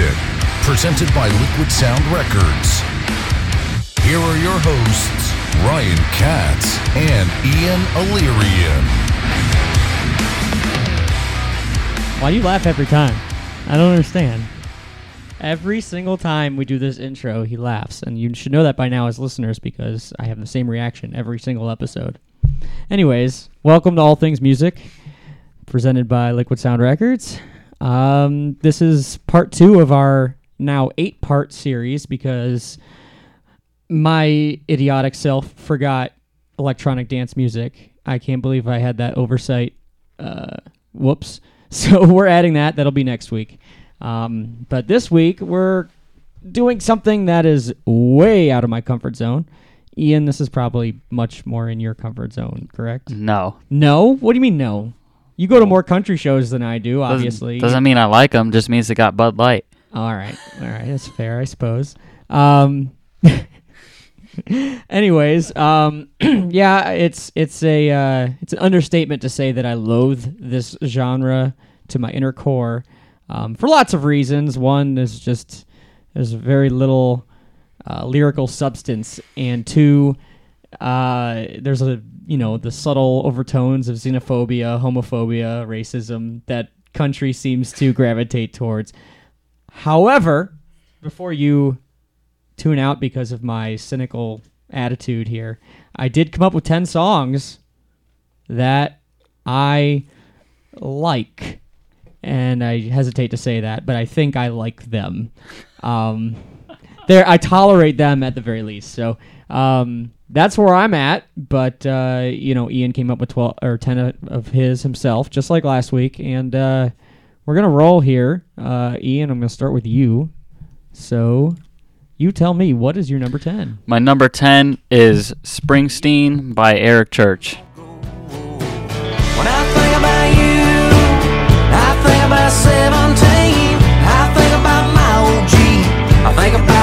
Music, presented by Liquid Sound Records. Here are your hosts, Ryan Katz and Ian Illyrian. Why do you laugh every time? I don't understand. Every single time we do this intro, he laughs, and you should know that by now as listeners because I have the same reaction every single episode. Anyways, welcome to All Things Music, presented by Liquid Sound Records. Um, this is part two of our now eight part series because my idiotic self forgot electronic dance music. I can't believe I had that oversight. Uh, whoops. So we're adding that. That'll be next week. Um, but this week we're doing something that is way out of my comfort zone. Ian, this is probably much more in your comfort zone, correct? No. No? What do you mean no? You go to more country shows than I do, Doesn't- obviously. Doesn't, mean I like them, just means it got Bud Light. All right. All right. That's fair, I suppose. Um, anyways, um, yeah, it's it's a uh, it's an understatement to say that I loathe this genre to my inner core um, for lots of reasons. One is just there's very little uh, lyrical substance, and two, uh, there's a you know the subtle overtones of xenophobia, homophobia, racism that country seems to gravitate towards. However, before you tune out because of my cynical attitude here, I did come up with 10 songs that I like. And I hesitate to say that, but I think I like them. Um, there, I tolerate them at the very least. So um, that's where I'm at. But uh, you know, Ian came up with 12 or 10 of- of his himself, just like last week, and uh, we're gonna roll here. Uh, Ian, I'm gonna start with you. So, you tell me what is your number 10? My number 10 is Springsteen by Eric Church. When I think about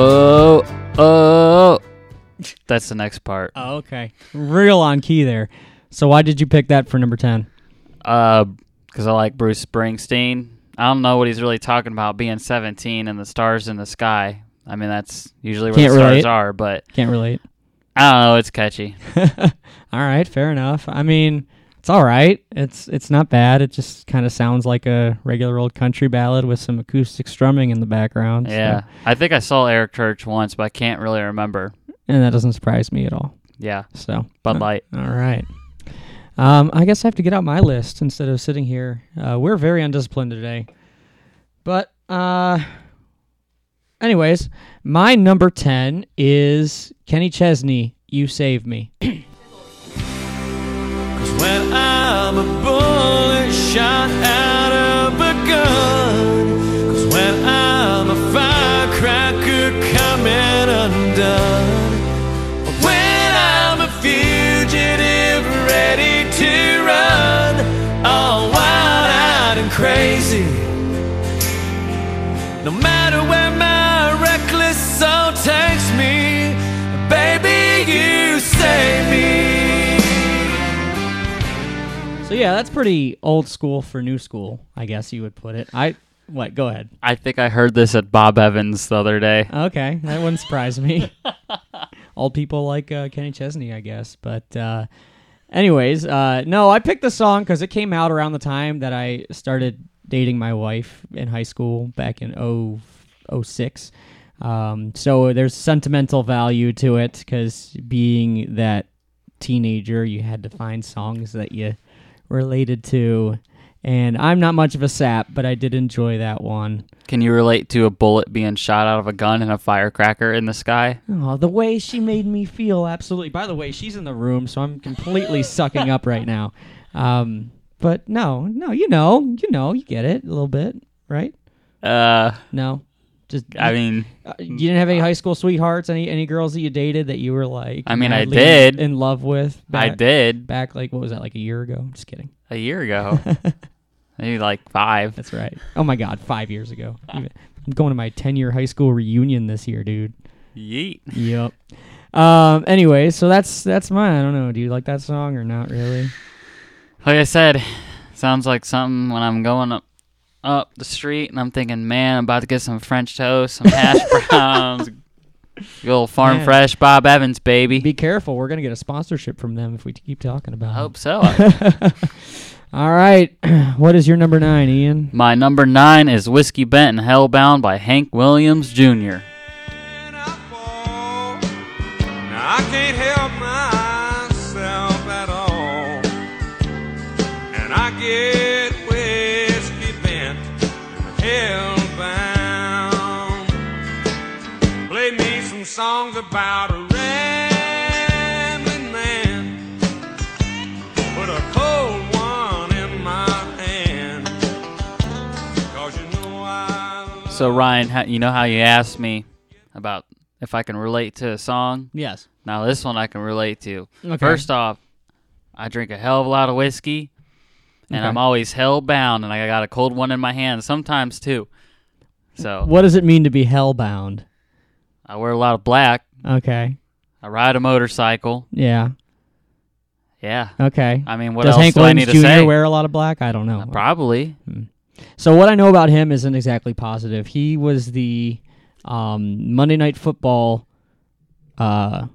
Whoa. Oh. That's the next part. Oh, okay. Real on key there. So, why did you pick that for number 10? Uh, because I like Bruce Springsteen. I don't know what he's really talking about being 17 and the stars in the sky. I mean, that's usually where Can't the stars relate. are, but Can't relate. I don't know. It's catchy. all right, fair enough. I mean, it's all right. It's it's not bad. It just kind of sounds like a regular old country ballad with some acoustic strumming in the background. so- Yeah. I think I saw Eric Church once, but I can't really remember. and that doesn't surprise me at all. Yeah. So, Bud uh, Light. All right. Um, I guess I have to get out my list instead of sitting here. Uh, we're very undisciplined today. But, uh, anyways, my number 10 is Kenny Chesney, You Save Me. I'm a bullet shot out of a gun, yeah, that's pretty old school for new school, I guess you would put it. I, what, go ahead. I think I heard this at Bob Evans the other day. Okay, that wouldn't surprise me. Old people like uh, Kenny Chesney, I guess. But uh, anyways, uh, no, I picked the song because it came out around the time that I started dating my wife in high school back in 0, 06. Um, so there's sentimental value to it because being that teenager, you had to find songs that you related to. And I'm not much of a sap, but I did enjoy that one. Can you relate to a bullet being shot out of a gun and a firecracker in the sky? Oh, the way she made me feel, absolutely. By the way, she's in the room, so I'm completely sucking up right now. Um, but no, no, you know, you know, you get it a little bit, right? Uh, No, Just I mean, uh, you didn't have any high school sweethearts, any any girls that you dated that you were like I mean, I did. in love with. I did back like what was that like a year ago? Just kidding. a year ago, maybe like five. That's right. Oh my god, five years ago. I'm going to my ten year high school reunion this year, dude. Yeet. Yep. Um. Anyway, so that's that's mine. I don't know. Do you like that song or not really? Like I said, sounds like something when I'm going up up the street and I'm thinking, man, I'm about to get some French toast, some hash browns, good old farm Man. fresh Bob Evans, baby. Be careful. We're gonna get a sponsorship from them if we keep talking about. it. I hope so. All right. What is your number nine, Ian? My number nine is Whiskey Bent and Hellbound by Hank Williams Jr. songs about a rambling man. Put a cold one in my hand. 'Cause you know I love So Ryan, how, you know how you asked me about if I can relate to a song? Yes. Now this one I can relate to. Okay. First off, I drink a hell of a lot of whiskey, and Okay. I'm always hell bound, and I got a cold one in my hand sometimes too. So What does it mean to be hellbound? I wear a lot of black. Okay. I ride a motorcycle. Yeah. Yeah. Okay. I mean, what Does else Hank do I Williams need to Jr. say? wear a lot of black? I don't know. Probably. So what I know about him isn't exactly positive. He was the um, Monday Night Football. Uh,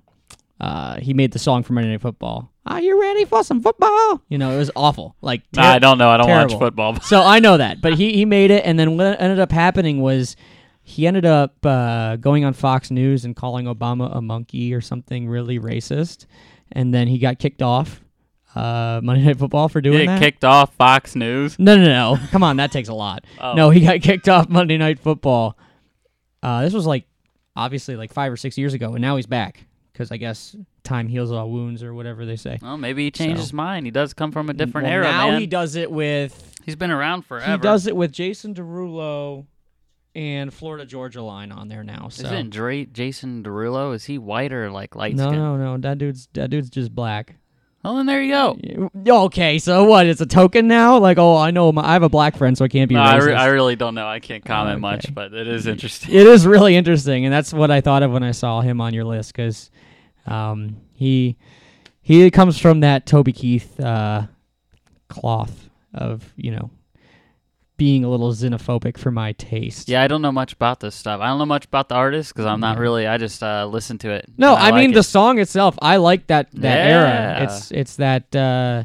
uh, he made the song for Monday Night Football. Are you ready for some football? You know, it was awful. Like ter- I don't know. I don't terrible. watch football. So I know that, but he he made it, and then what ended up happening was he ended up uh, going on Fox News and calling Obama a monkey or something really racist, and then he got kicked off uh, Monday Night Football for doing that. kicked off Fox News. No, no, no. Come on, that takes a lot. Oh. No, he got kicked off Monday Night Football. Uh, this was like obviously like five or six years ago, and now he's back because I guess time heals all wounds or whatever they say. Well, maybe he changed So- his mind. He does come from a different Well, era, now man. he does it with He's been around forever. he does it with Jason Derulo and Florida Georgia line on there now. So Isn't Dre- Jason Derulo? Is he white or like light no, skin? no, no. That dude's that dude's just black. Well, then there you go. Okay, so what? It's a token now. Like, oh, I know. My, I have a black friend, so I can't be No, I, re- I really don't know. I can't comment okay. much, but it is interesting. it is really interesting, and that's what I thought of when I saw him on your list because um, he he comes from that Toby Keith uh, cloth of you know being a little xenophobic for my taste. Yeah, I don't know much about this stuff. I don't know much about the artist because I'm not really. I just uh, listen to it. No, and I, mean like the song itself. I like that that era. It's it's that uh,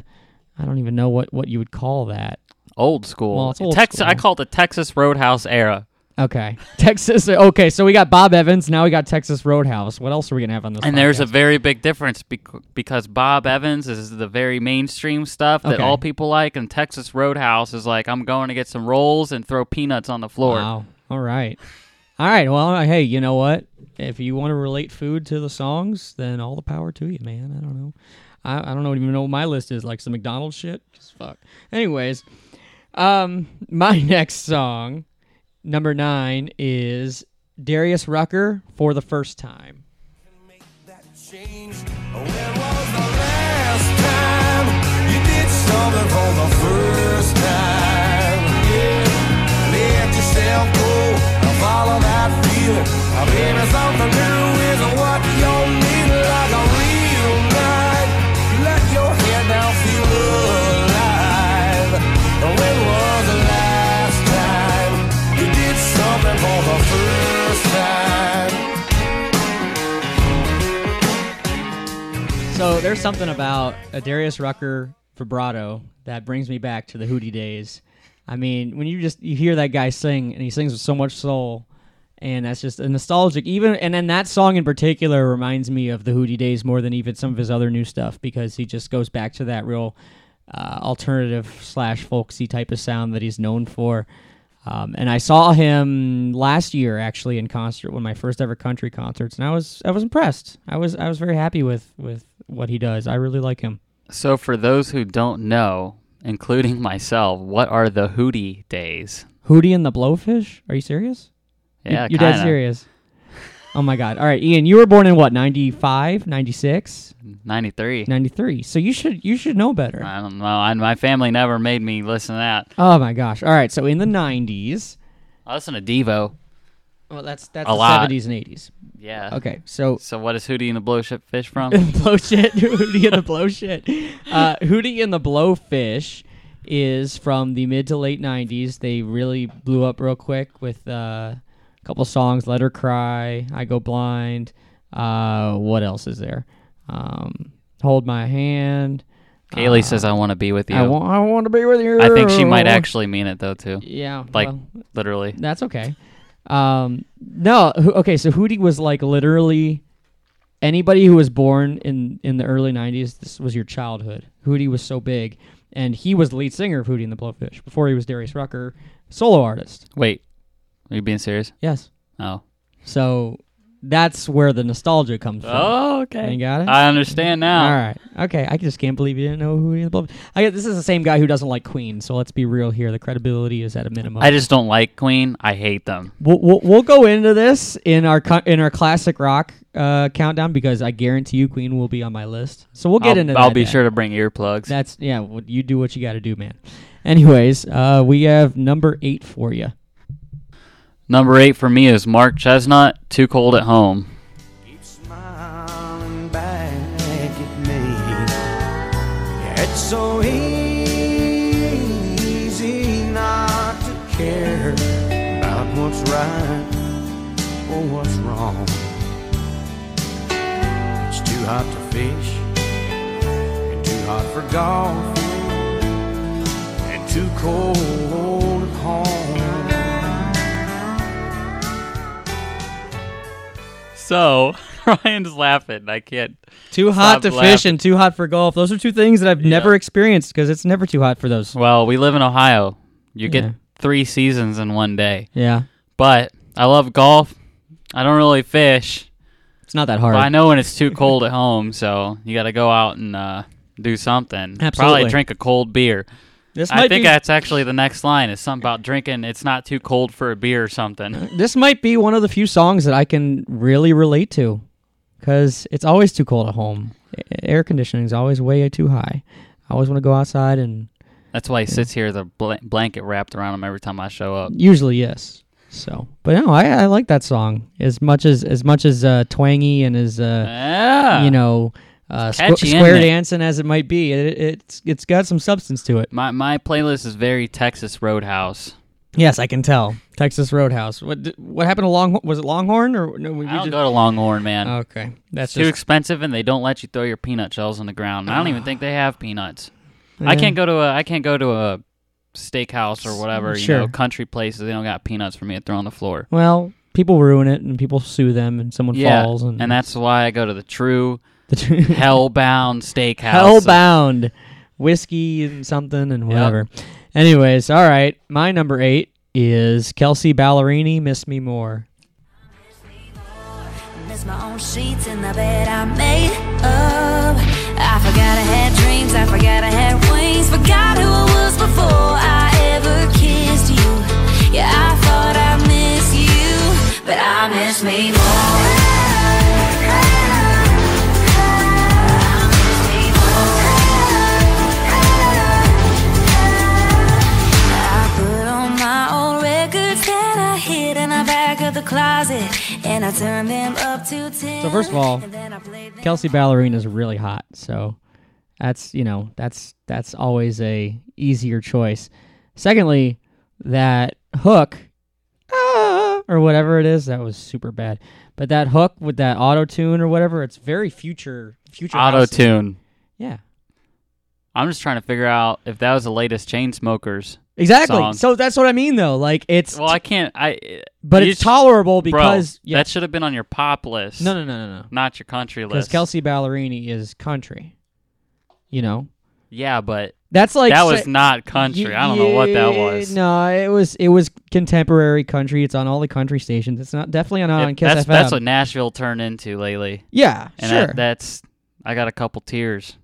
I don't even know what what you would call that. old school. Well, it's old Texas. school. I call it the Texas Roadhouse era. Okay, Texas. Okay, so we got Bob Evans. Now we got Texas Roadhouse. What else are we gonna have on this? And there's a very big difference bec- because Bob Evans is the very mainstream stuff that Okay. all people like, and Texas Roadhouse is like I'm going to get some rolls and throw peanuts on the floor. Wow. All right. All right. Well, uh, hey, you know what? If you want to relate food to the songs, then all the power to you, man. I don't know. I, I don't know, even know what my list is. Like some McDonald's shit. Just fuck. Anyways, um, my next song, number nine, is Darius Rucker for the first time. let yourself go and follow that feeling. Something new there's something about a Darius Rucker vibrato that brings me back to the Hootie days. I mean, when you just you hear that guy sing and he sings with so much soul, and that's just a nostalgic. Even and then that song in particular reminds me of the Hootie days more than even some of his other new stuff because he just goes back to that real uh, alternative slash folksy type of sound that he's known for. Um, and I saw him last year actually in concert, one of my first ever country concerts, and I was I was impressed. I was I was very happy with with what he does. I really like him. So, for those who don't know, including myself, what are the Hootie days? Hootie and the Blowfish? Are you serious? Yeah, you're dead kinda. serious. Oh my god. All right, Ian, you were born in what? 95, 96, 93. 93. So you should you should know better. I don't know. I, my family never made me listen to that. Oh my gosh. All right, so in the 90s, I listen to Devo. well that's that's A the lot. 70s and 80s. Yeah. Okay. So So what is Hootie and the Blowship Fish from? blow shit, Hootie and the blow shit. Uh, Hootie and the Blowfish is from the mid to late '90s. They really blew up real quick with uh, a couple songs: "Let Her Cry," "I Go Blind." Uh, what else is there? Um, "Hold My Hand." Kaylee Uh, says I want to be with you. I want, I want to be with you. I think she might actually mean it though too. Yeah, Like well, literally. that's okay. Um, no, who- okay. So Hootie was like literally anybody who was born in in the early '90s. This was your childhood. Hootie was so big, and he was the lead singer of Hootie and the Blowfish before he was Darius Rucker, solo artist. Wait. Are you being serious? Yes. Oh. So that's where the nostalgia comes from. Oh, okay. You got it? I understand now. All right. Okay. I just can't believe you didn't know who he Blowfish. I guess this is the same guy who doesn't like Queen. So let's be real here. The credibility is at a minimum. I just don't like Queen. I hate them. We'll, we'll, we'll go into this in our in our classic rock uh, countdown because I guarantee you Queen will be on my list. So we'll get I'll, into I'll that. be then. sure to bring earplugs. That's yeah. Well, you do what you got to do, man. Anyways, uh, we have number eight for you. Number eight for me is Mark Chesnutt. Too cold at home. Keep smiling back at it's so easy not to care about what's right or what's wrong. It's too hot to fish, and too hot for golf, and too cold at home. So Ryan's laughing. I can't. Too hot to fish and too hot for golf. Those are two things that I've never experienced because it's never too hot for those. Well, we live in Ohio. You get Yeah. three seasons in one day. Yeah, But I love golf. I don't really fish. it's not that hard. I know when it's too cold at home, so you got to go out and uh, do something. Absolutely. Probably drink a cold beer. This I think be that's actually the next line. Is something about drinking. It's not too cold for a beer or something. this might be one of the few songs that I can really relate to because it's always too cold at home. Air conditioning is always way too high. I always want to go outside and That's why he sits here with a bl- blanket wrapped around him every time I show up. usually yes. So, but no, I, I like that song as much as as much as uh, twangy and as uh, Yeah. you know uh, squ- Catchy, square dancing as it might be. It, it's it's got some substance to it. My my playlist is very Texas Roadhouse. Yes, I can tell. Texas Roadhouse. What what happened to Long? Was it Longhorn or no? We I don't just, go to Longhorn, man. okay, that's it's too expensive, and they don't let you throw your peanut shells on the ground. I don't even think they have peanuts. I can't go to a I can't go to a steakhouse or whatever. You know, country places. They don't got peanuts for me to throw on the floor. Well, people ruin it and people sue them and someone Yeah, falls and, and that's why I go to the true the Hellbound Steakhouse. hellbound whiskey and something and whatever. Anyways, all right. My number eight is Kelsea Ballerini. Miss me more. Miss my own sheets in the bed I made up. I forgot I had dreams, I forgot I had wings, forgot who I was before I ever kissed you. Yeah, I thought I miss you, but I miss me more. Closet, and I turned them up to ten. So first of all, and then I played them Kelsea Ballerina is really hot, so that's you know that's that's always a easier choice. Secondly, that hook ah, or whatever it is that was super bad, but that hook with that auto tune or whatever, it's very future future Auto tune. Yeah, I'm just trying to figure out if that was the latest Chainsmokers. Exactly. Song. So that's what I mean though. Like it's Well, I can't. I but it's tolerable bro, because yeah. that should have been on your pop list. no no no no no not your country list. because. Kelsea Ballerini is country. You know Yeah, but that's like that was not country. Ye- I don't know what that was. No, it was it was contemporary country. It's on all the country stations. It's not definitely not on It- Kiss that's FM. that's what Nashville turned into lately, yeah, and sure. that, that's I got a couple tears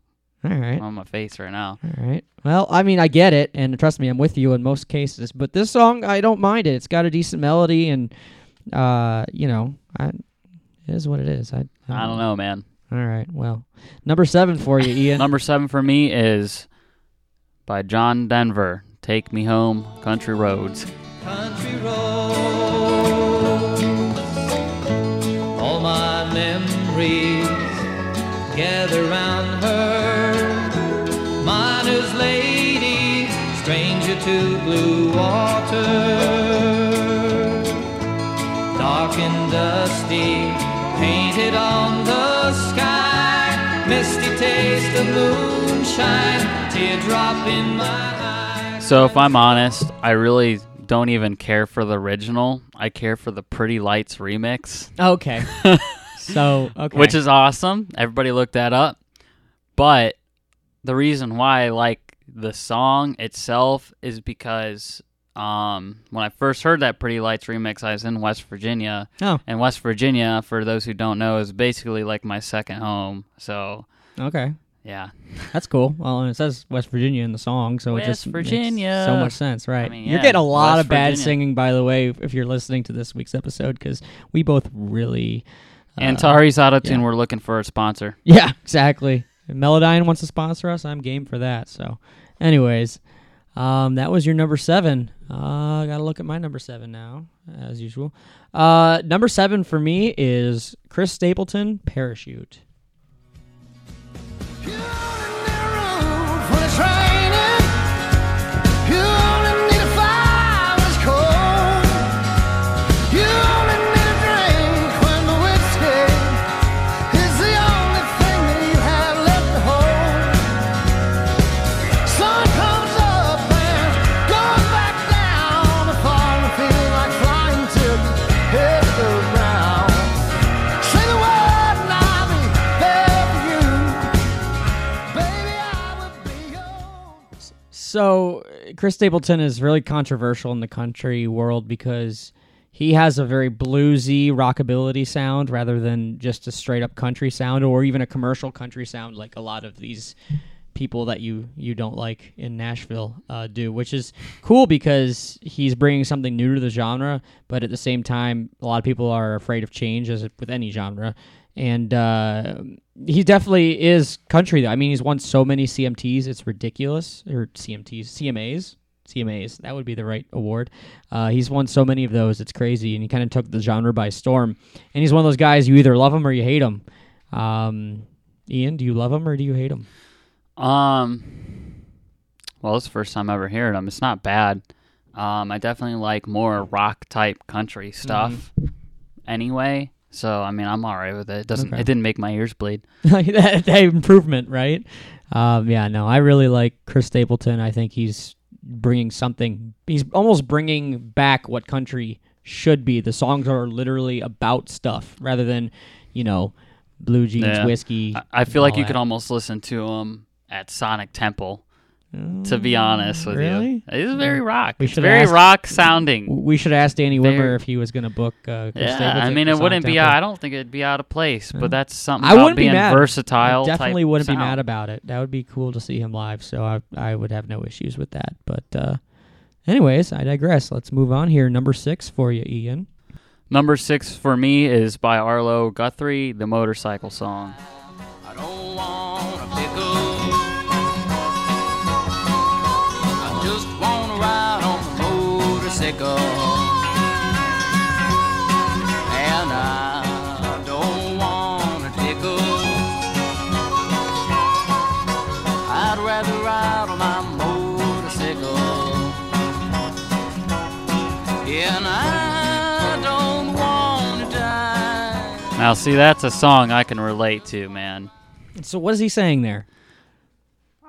all right, on my face right now. all right. Well, I mean, I get it, and trust me, I'm with you in most cases. But this song, I don't mind it. It's got a decent melody, and uh, you know, I, it is what it is. I, I don't know, man. All right. Well, number seven for you, Ian. Number seven for me is by John Denver. Take me home, country roads. country roads. All my memories gather round stranger to blue water. Dark and dusty, painted on the sky. Misty taste of moonshine, teardrop in my eye. So if I'm honest, I really don't even care for the original. I care for the Pretty Lights remix, okay. so okay. which is awesome. Everybody look that up. But the reason why I like the song itself is because um, when I first heard that Pretty Lights remix, I was in West Virginia. oh And West Virginia, for those who don't know, is basically like my second home. So, okay. yeah. That's cool. Well, and it says West Virginia in the song, so it West just makes Virginia. so much sense, right? I mean, you're getting a lot West of bad Virginia. singing, by the way, if you're listening to this week's episode, because we both really. Uh, Antares Auto Tune, yeah. we're looking for a sponsor. Yeah, exactly. If Melodyne wants to sponsor us. I'm game for that. So, anyways, um, that was your number seven. Uh, gotta look at my number seven now, as usual. Uh, number seven for me is Chris Stapleton, Parachute. So Chris Stapleton is really controversial in the country world because he has a very bluesy rockabilly sound rather than just a straight up country sound or even a commercial country sound like a lot of these people that you you don't like in Nashville uh, do, which is cool because he's bringing something new to the genre, but at the same time, a lot of people are afraid of change, as with any genre. And uh, he definitely is country. Though. I mean, he's won so many CMTs, it's ridiculous. Or CMTs, CMAs, CMAs. That would be the right award. Uh, he's won so many of those, it's crazy. And he kind of took the genre by storm. And he's one of those guys you either love him or you hate him. Um, Ian, do you love him or do you hate him? Um, well, it's the first time I ever heard him. It's not bad. Um, I definitely like more rock type country stuff. Anyway, so I mean, I'm all right with it. It doesn't. Okay. It didn't make my ears bleed. that, that improvement, right? Um, yeah, no, I really like Chris Stapleton. I think he's bringing something. He's almost bringing back what country should be. The songs are literally about stuff rather than, you know, blue jeans, Yeah. whiskey. I, I feel like you could almost listen to him at Sonic Temple. To be honest with really? you, it is very rock. We it's very ask- rock sounding. We should ask Danny Very- Wimmer if he was going to book uh, Yeah, I mean, it wouldn't be. I don't think it'd be out of place, but that's something I about wouldn't being be mad. versatile. I definitely wouldn't be mad about it. That would be cool to see him live. So I I would have no issues with that. But uh, anyways, I digress. Let's move on here. Number six for you, Ian. Number six for me is by Arlo Guthrie, the motorcycle song. The. And I don't want a tickle. I'd rather ride on my motorcycle. And I don't want to die. Now, see, that's a song I can relate to, man. So what is he saying there?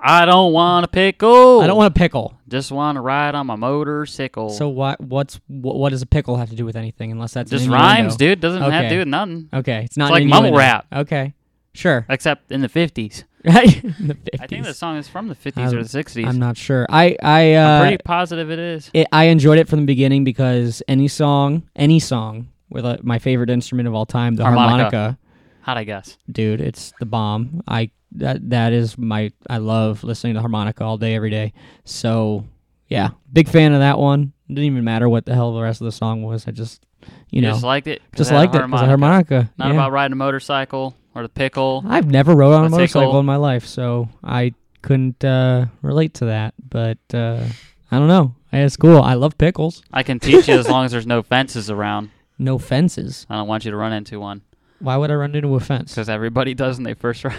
I don't want a pickle. I don't want a pickle. Just want to ride on my motorcycle. So what? What's what, what does a pickle have to do with anything? Unless that's just rhymes, dude. Doesn't have to do with nothing. Okay, it's not It's like mumble rap. Okay, sure. Except in the fifties. The 50s. I think the song is from the fifties or the sixties. I'm not sure. I I I'm uh, pretty positive it is. it, I enjoyed it from the beginning because any song, any song with a, my favorite instrument of all time, the Harmonica. harmonica, How'd I guess? dude, it's the bomb. I that that is my I love listening to harmonica all day every day. So yeah, big fan of that one. It didn't even matter what the hell the rest of the song was. I just you know, just liked it. just it had a liked it. It harmonica. harmonica. Not yeah. about riding a motorcycle or the pickle. I've never rode on a motorcycle tickle. in my life, so I couldn't uh, relate to that. But uh, I don't know. It's cool. I love pickles. I can teach you as long as there's no fences around. No fences. I don't want you to run into one Why would I run into a fence? because everybody does when they first ride.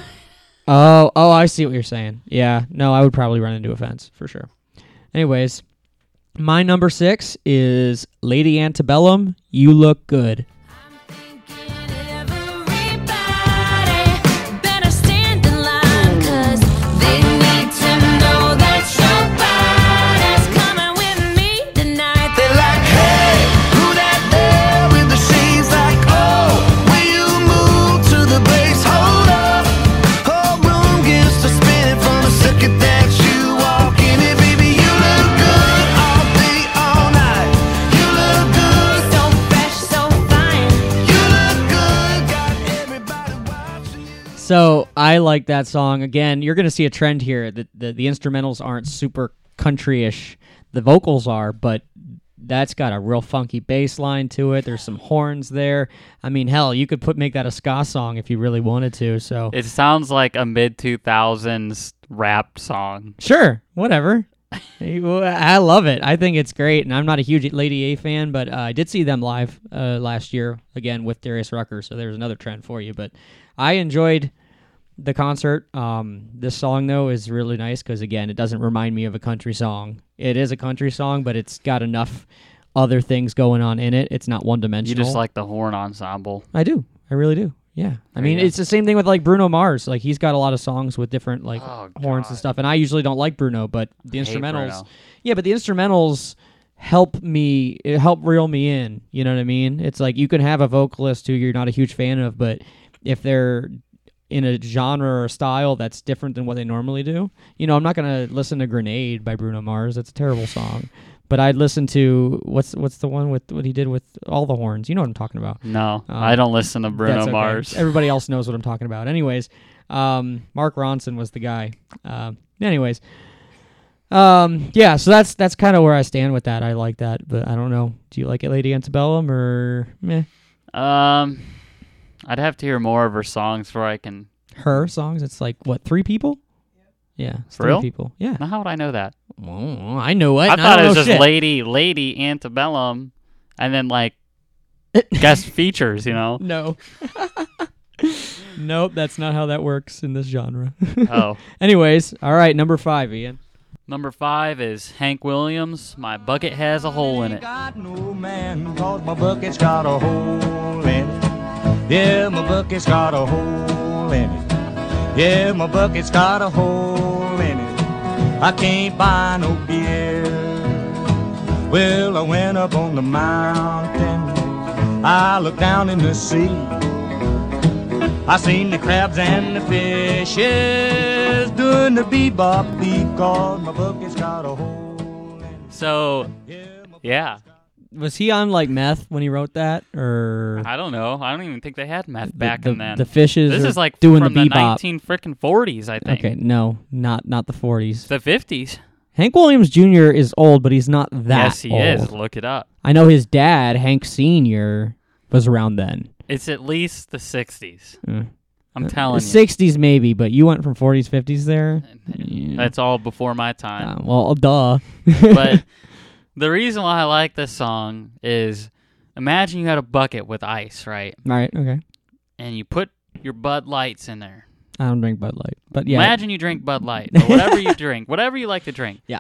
Oh, oh, I see what you're saying. Yeah, no, I would probably run into a fence for sure. Anyways, my number six is Lady Antebellum. You look good. So I like that song. Again, you're going to see a trend here. The, the the instrumentals aren't super country-ish. The vocals are, but that's got a real funky bass line to it. There's some horns there. I mean, hell, you could put make that a ska song if you really wanted to. So It sounds like a mid 2000s rap song. Sure, whatever. I love it. I think it's great, and I'm not a huge Lady A fan, but uh, I did see them live uh, last year again with Darius Rucker. So there's another trend for you. But I enjoyed the concert. Um, this song though is really nice because again, it doesn't remind me of a country song. It is a country song, but it's got enough other things going on in it. It's not one dimensional. You just like the horn ensemble. I do. I really do. Yeah. I mean, it's the same thing with like Bruno Mars. Like he's got a lot of songs with different like Oh, horns and stuff. And I usually don't like Bruno, but the instrumentals. Yeah, but the instrumentals help me help reel me in. You know what I mean? It's like you can have a vocalist who you're not a huge fan of, but if they're in a genre or style that's different than what they normally do, you know, I'm not gonna listen to "Grenade" by Bruno Mars. That's a terrible song. But I'd listen to what's what's the one with what he did with all the horns. You know what I'm talking about. No, Um, I don't listen to Bruno okay. Mars. Everybody else knows what I'm talking about. Anyways, um, Mark Ronson was the guy. Um, anyways, um, yeah. So that's that's kind of where I stand with that. I like that, but I don't know. Do you like it, Lady Antebellum, or meh? Um, I'd have to hear more of her songs before I can. Her songs? It's like what three people? Yeah, it's For three real? people. Yeah, Now, how would I know that? well, I know it. I and thought don't it was just shit. Lady, Lady Antebellum, and then like guest features. You know? No. nope, that's not how that works in this genre. Oh, Anyways, all right, number five, Ian. number five is Hank Williams. My bucket has a hole in it. Yeah, my bucket's got a hole in it. Yeah, my bucket's got a hole in it. I can't buy no beer. Well, I went up on the mountain. I looked down in the sea. I seen the crabs and the fishes doing the bebop because my bucket's got a hole in it. So, yeah, Was he on like meth when he wrote that, or I don't know. I don't even think they had meth back the, in then. The fishes. this is like doing from the the. 19 freaking 40s, I think. okay, no, not not the forties. The 50s. Hank Williams Jr. is old, but he's not that. yes, he old. is. Look it up. I know his dad, Hank Senior, was around then. It's at least the 60s. Mm. I'm telling the you. sixties maybe, but you went from forties, fifties there. Yeah. That's all before my time. Uh, well, duh. but the reason why I like this song is imagine you had a bucket with ice, right? all right, okay. And you put your Bud Lights in there. I don't drink Bud Light, but yeah, Imagine you drink Bud Light or whatever you drink, whatever you like to drink. Yeah.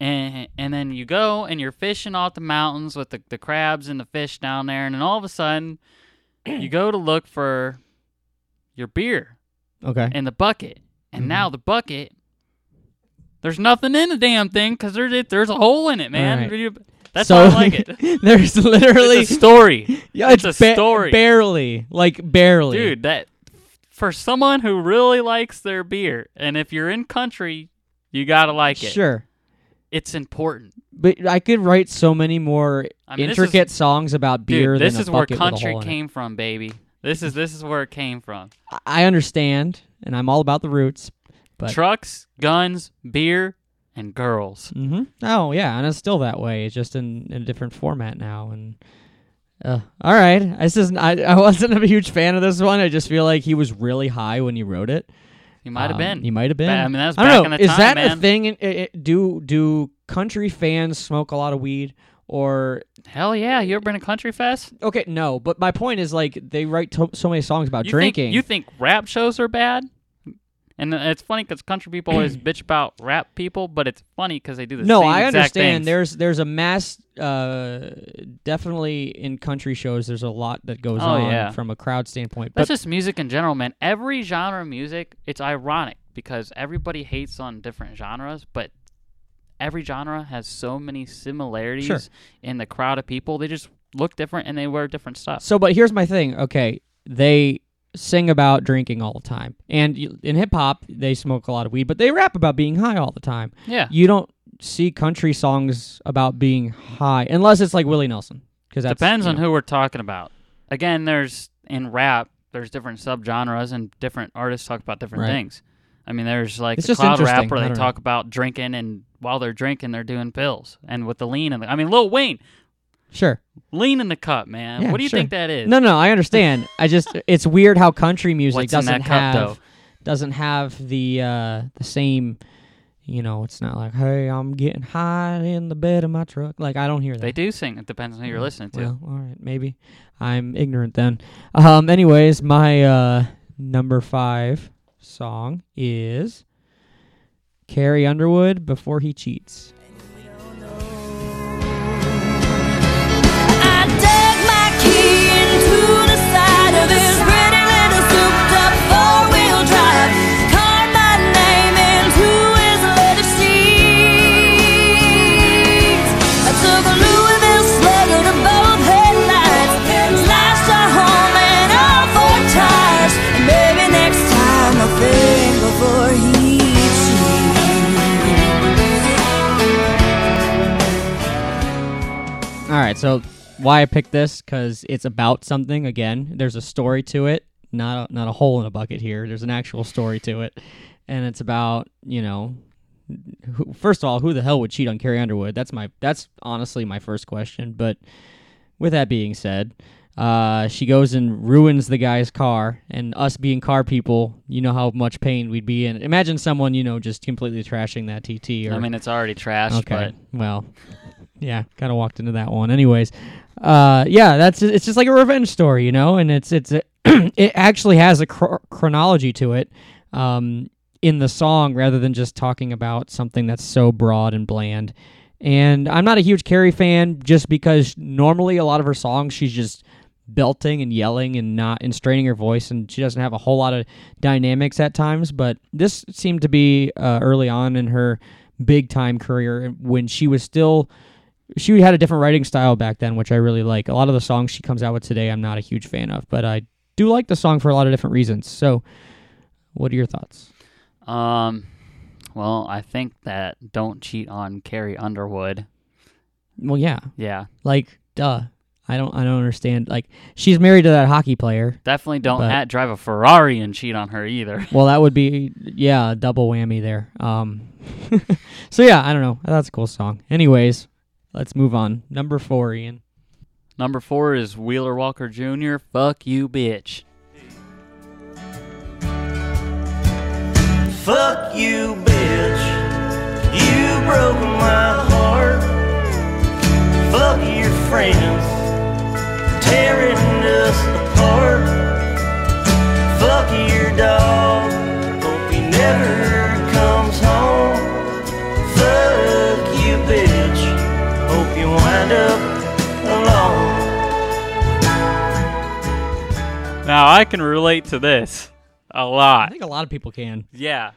And and then you go and you're fishing off the mountains with the, the crabs and the fish down there, and then all of a sudden you go to look for your beer okay. in the bucket, and Mhm. now the bucket there's nothing in the damn thing because there's there's a hole in it, man. Alright. You- That's so, why I like it. there's literally It's a story, yeah, it's it's, a ba- story. barely, like barely, dude. That for someone who really likes their beer, and if you're in country, you gotta like it. Sure, It's important. but I could write so many more I mean, intricate is- songs about beer. Dude, this than a is where bucket with a country hole in it. came from, baby. This is this is where it came from. I understand, and I'm all about the roots. But Trucks, guns, beer, and girls. hmm oh yeah, and it's still that way. It's just in, in a different format now, and Uh, all right. This is I, I wasn't a huge fan of this one. I just feel like he was really high when he wrote it. He might have Um, been. He might have been. I mean, that was I don't back know. in the Is time, that man. a thing? in- i- i- do do country fans smoke a lot of weed or Hell yeah! You ever been to country fest? okay? No, but my point is like they write to- so many songs about You drinking. Think, you think rap shows are bad? And it's funny because country people always bitch about rap people, but it's funny because they do the same thing. no, same I exact understand. things. There's there's a mass. Uh, definitely in country shows, there's a lot that goes Oh, on yeah. from a crowd standpoint. That's But just music in general, man. Every genre of music, it's ironic because everybody hates on different genres, but every genre has so many similarities Sure. in the crowd of people. They just look different and they wear different stuff. So, but here's my thing. Okay, they sing about drinking all the time, and you- in hip hop, they smoke a lot of weed, but they rap about being high all the time. Yeah. You don't see country songs about being high unless it's like Willie Nelson, because that Depends on who we're talking about. Again, there's in rap, there's different subgenres and different artists talk about different Right. things. I mean, there's like It's the cloud rap where they talk about drinking, and while they're drinking, they're doing pills, and with the lean and the, I mean, Lil Wayne, Sure. lean in the cup, man. Yeah, what do you sure. think that is? No, no, I understand. I just it's weird how country music What's doesn't cup, have though? doesn't have the uh the same. You know, it's not like, hey, I'm getting high in the bed of my truck. Like I don't hear that. They do sing. It depends on who you're listening to. Well, all right, maybe I'm ignorant then. Um, anyways, my uh, number five song is Carrie Underwood before he cheats. So why I picked this? Because it's about something. Again, there's a story to it. Not a, not a hole in a bucket here. There's an actual story to it, and it's about you know. Who, first of all, who the hell would cheat on Carrie Underwood? That's my that's honestly my first question. But with that being said, uh, she goes and ruins the guy's car, and us being car people, you know how much pain we'd be in. Imagine someone you know just completely trashing that TT. Or, I mean, it's already trashed, Okay. Well, yeah, kind of walked into that one. Anyways, uh, yeah, that's it's just like a revenge story, you know, and it's it's it actually has a chro- chronology to it, um, in the song rather than just talking about something that's so broad and bland. And I'm not a huge Carrie fan just because normally a lot of her songs she's just belting and yelling and not and straining her voice and she doesn't have a whole lot of dynamics at times but this seemed to be uh, early on in her big time career when she was still she had a different writing style back then which i really like. A lot of the songs she comes out with today i'm not a huge fan of but i do like the song for a lot of different reasons. So what are your thoughts? Um, well, I think that "Don't Cheat on Carrie Underwood." well yeah. Yeah, like duh. I don't i don't understand. Like she's married to that hockey player. Definitely don't But- hat drive a Ferrari and cheat on her either. well that would be yeah double whammy there. Um so yeah i don't know. That's a cool song. Anyways let's move on number four ian Number four is Wheeler Walker Jr. Fuck you, bitch. Fuck you, bitch. You broke my heart. Fuck your friends, tearing us apart. Fuck your dog. Now I can relate to this a lot. I think a lot of people can Yeah,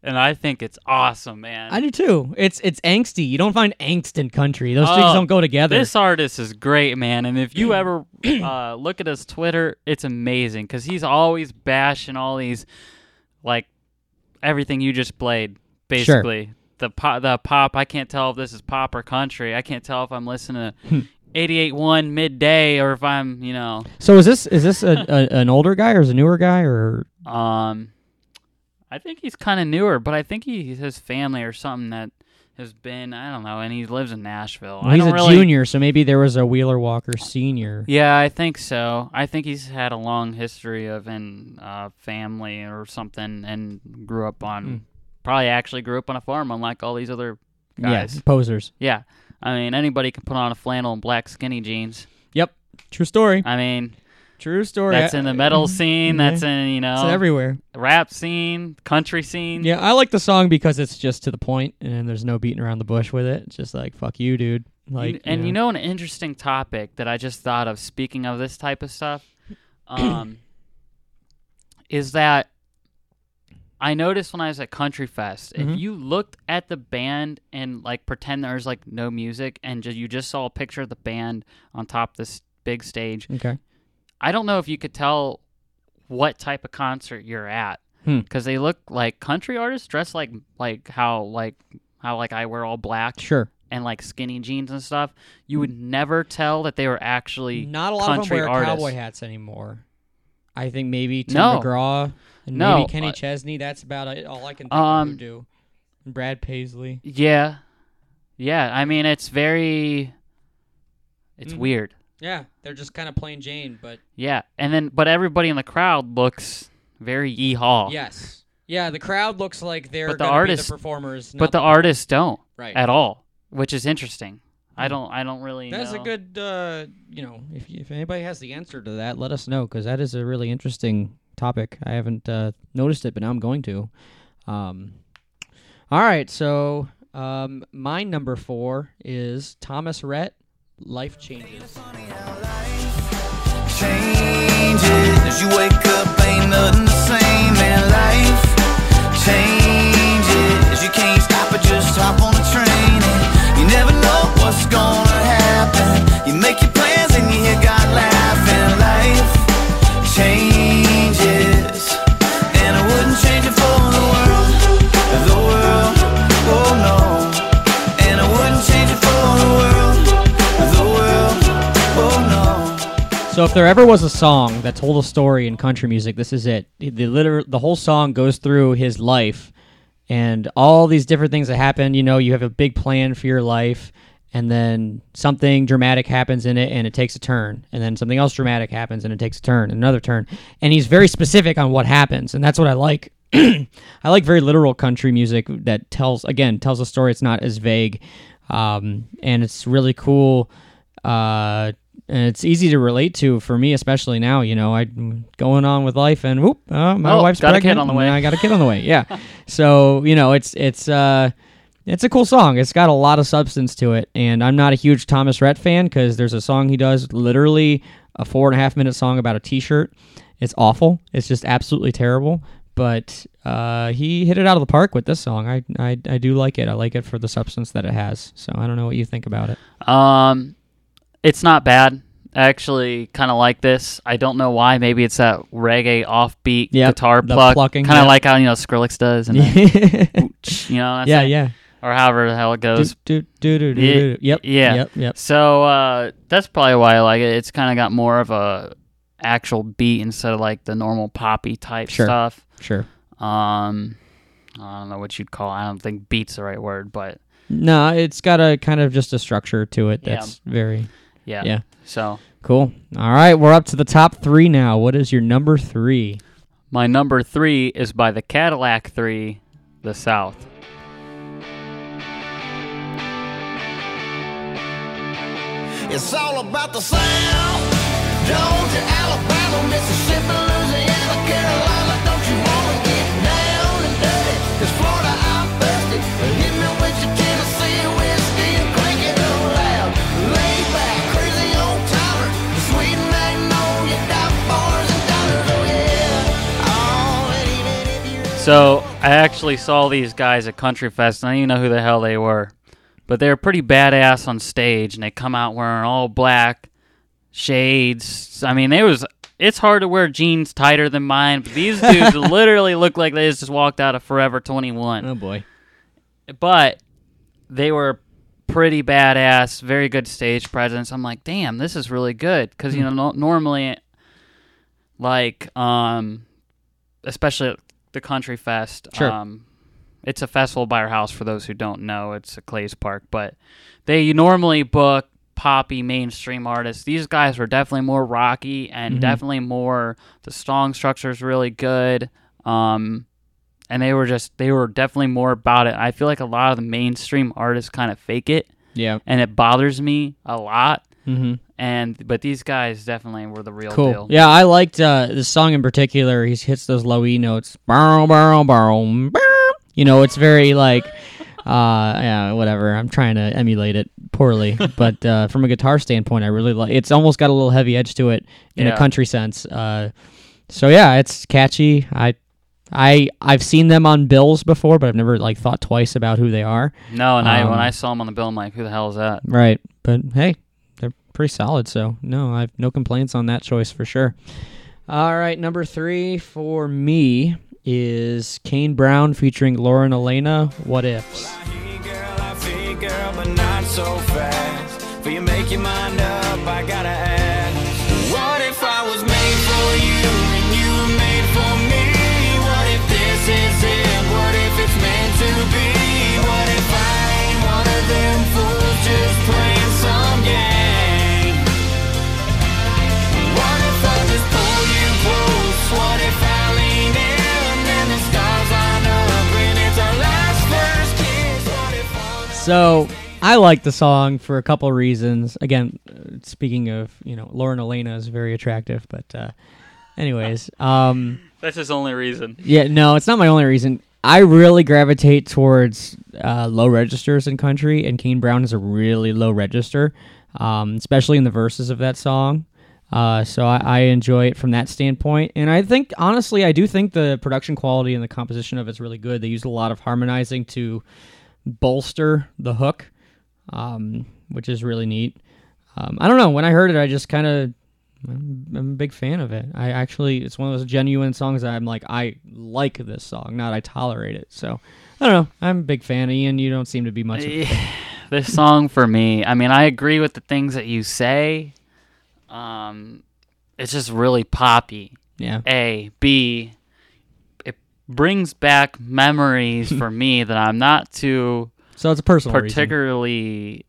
and I think it's awesome, man. I do too. It's it's angsty. You don't find angst in country. Those Oh, things don't go together. This artist is great, man. And if you ever uh, look at his Twitter, it's amazing because he's always bashing all these, like, everything you just played, basically. The pop, the pop. I can't tell if this is pop or country. I can't tell if I'm listening Hmm. to 88.1 midday or if I'm, you know, so is this is this a, a, an older guy or is a newer guy or um, I think he's kind of newer, but I think he has family or something that has been I don't know, and he lives in Nashville. Well, he's a really, junior, so maybe there was a Wheeler Walker senior. Yeah, I think so. I think he's had a long history of in uh, family or something, and grew up on Hmm. probably actually grew up on a farm, unlike all these other guys. Yeah, posers. Yeah, I mean anybody can put on a flannel and black skinny jeans. Yep, true story. I mean True story. that's in the metal scene. Yeah. That's in you know It's everywhere. rap scene, country scene. Yeah, I like the song because it's just to the point, and there's no beating around the bush with it. It's just like fuck you, dude. Like, You- and you know an interesting topic that I just thought of speaking of this type of stuff um, is that I noticed when I was at Country Fest, Mhm. if you looked at the band and like pretend there's like no music and ju- you just saw a picture of the band on top of this big stage, okay. I don't know if you could tell what type of concert you're at Hmm. because they look like country artists dressed like like how like how like I wear all black Sure. and like skinny jeans and stuff, you would never tell that they were actually Not a lot of them country wear artists. cowboy hats anymore. I think maybe Tim No. McGraw and No, maybe Kenny uh, Chesney. That's about it. all I can think Um, of do. And Brad Paisley. Yeah, yeah. I mean, it's very, it's Mhm. weird. Yeah, they're just kind of plain Jane, but Yeah, and then but everybody in the crowd looks very yeehaw. yes, yeah. The crowd looks like they're But the artists- the performers, but not the artists don't right. at all, which is interesting. I Mhm. don't, I don't really. That's know. a good, uh, you know, if if anybody has the answer to that, let us know because that is a really interesting topic. I haven't uh, noticed it, but now I'm going to. Um, all right, so um, my number four is Thomas Rhett, "Life Changes." changes. You wake up, ain't nothing the same, and life changes. You can't stop it, just hop on the train, you never know what's gonna happen. You make So if there ever was a song that told a story in country music, this is it. The liter- the whole song goes through his life and all these different things that happen. You know, you have a big plan for your life, and then something dramatic happens in it, and it takes a turn, and then something else dramatic happens, and it takes a turn, another turn, and he's very specific on what happens, and that's what I like. I like very literal country music that tells again tells a story. It's not as vague, um, and it's really cool. Uh, and it's easy to relate to for me, especially now. You know, I going on with life, and whoop, uh, my Oh, wife's got a kid pregnant. on the way. I got a kid on the way. Yeah, so you know, it's it's uh, it's a cool song. It's got a lot of substance to it, and I'm not a huge Thomas Rhett fan because there's a song he does, literally a four and a half minute song about a T-shirt. It's awful. It's just absolutely terrible. But uh, he hit it out of the park with this song. I, I I do like it. I like it for the substance that it has. So I don't know what you think about it. Um, it's not bad. I actually kind of like this. I don't know why. Maybe it's that reggae offbeat Yep, guitar pluck, plucking, kind of yep. like how you know Skrillex does, and you know, yeah, it. yeah. or however the hell it goes. Do, do, do, do, do. Yep. yeah. Yep. Yep. So uh, that's probably why I like it. It's kind of got more of a actual beat instead of like the normal poppy type Sure. stuff. Sure. Um, I don't know what you'd call. I don't think beat's the right word, but No, it's got a kind of just a structure to it Yeah. that's very yeah. Yeah. So cool. All right, we're up to the top three now. What is your number three? my number three is by the Cadillac Three, the South. It's all about the sound. Georgia, Alabama, Mississippi, Louisiana, Carolina. Don't you wanna get down and dirty? 'Cause Florida, I'm thirsty. So I actually saw these guys at Country Fest, and I didn't even know who the hell they were, but they were pretty badass on stage, and they come out wearing all black shades. I mean, it was. It's hard to wear jeans tighter than mine, but these dudes literally look like they just walked out of Forever Twenty One. Oh boy. but they were pretty badass, very good stage presence. I'm like, damn, this is really good because you know no- normally, like, um, especially at the country fest, Sure. um, it's a festival by our house. For those who don't know, it's a Clay's Park, but they normally book poppy mainstream artists. These guys were definitely more rocky and Mhm. definitely more. The song structure is really good. Um, and they were just they were definitely more about it. I feel like a lot of the mainstream artists kind of fake it, Yeah. and it bothers me a lot. Mm-hmm. And but these guys definitely were the real Cool. deal. Yeah, I liked uh, this song in particular. He hits those low E notes. You know, it's very like, uh, yeah, whatever. I'm trying to emulate it poorly, but uh, from a guitar standpoint, I really like. It's almost got a little heavy edge to it in a country sense. Uh, so yeah, it's catchy. I, I, I've seen them on bills before, but I've never like thought twice about who they are. No, and I Um, when I saw them on the bill, I'm like, who the hell is that? Right. But hey, pretty solid. So no, I have no complaints on that choice for sure. All right, number three for me is Kane Brown featuring Lauren Alaina. What ifs? Hey So I like the song for a couple reasons. Again, speaking of, you know, Lauren Alaina is very attractive, but uh, anyways, um, That's his only reason. Yeah, no, it's not my only reason. I really gravitate towards uh, low registers in country, and Kane Brown is a really low register, um, especially in the verses of that song. Uh, so I, I enjoy it from that standpoint, and I think honestly, I do think the production quality and the composition of it's really good. They used a lot of harmonizing to bolster the hook, um, which is really neat. Um, I don't know. When I heard it, I just kind of I'm, I'm a big fan of it. I actually, it's one of those genuine songs that I'm like, I like this song, not I tolerate it. So I don't know. I'm a big fan. Ian, you don't seem to be much. Of a fan. this song for me, I mean, I agree with the things that you say. Um, it's just really poppy. Yeah. A B. Brings back memories for me that I'm not too So it's a personal reason. particularly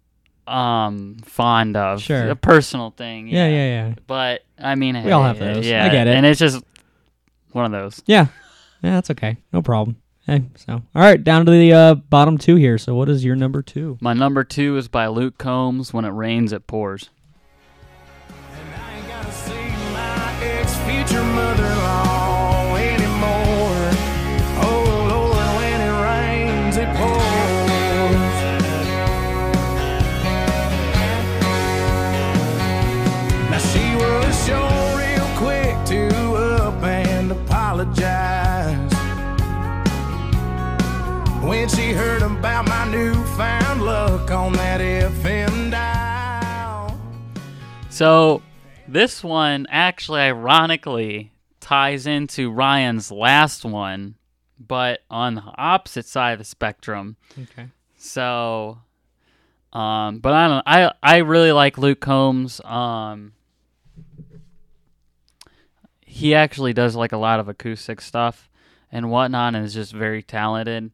um fond of. Sure. a personal thing. Yeah, yeah, yeah. But I mean, We all have those. Yeah, I get it. and it's just one of those. Yeah. Yeah, that's okay. No problem. Hey, so all right, down to the uh, bottom two here. So what is your number two? My number two is by Luke Combs. When it rains, it pours. About my newfound luck on that FM dial. So this one actually, ironically, ties into Ryan's last one, but on the opposite side of the spectrum. Okay. So, um, but I don't. I I really like Luke Combs. Um, he actually does like a lot of acoustic stuff and whatnot, and is just very talented.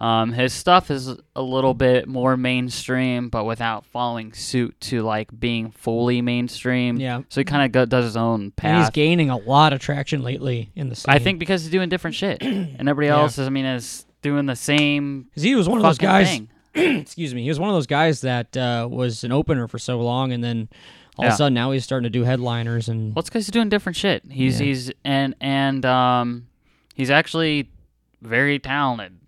Um, his stuff is a little bit more mainstream, but without following suit to like being fully mainstream. Yeah. So he kind of does his own path. And he's gaining a lot of traction lately in the scene. I think because he's doing different shit, and everybody Yeah. else is. I mean, is doing the same. 'Cause he was one of those guys. excuse me. He was one of those guys that uh, was an opener for so long, and then all of a sudden now he's starting to do headliners and Well, it's because he's doing different shit. He's Yeah. he's and and um, he's actually very talented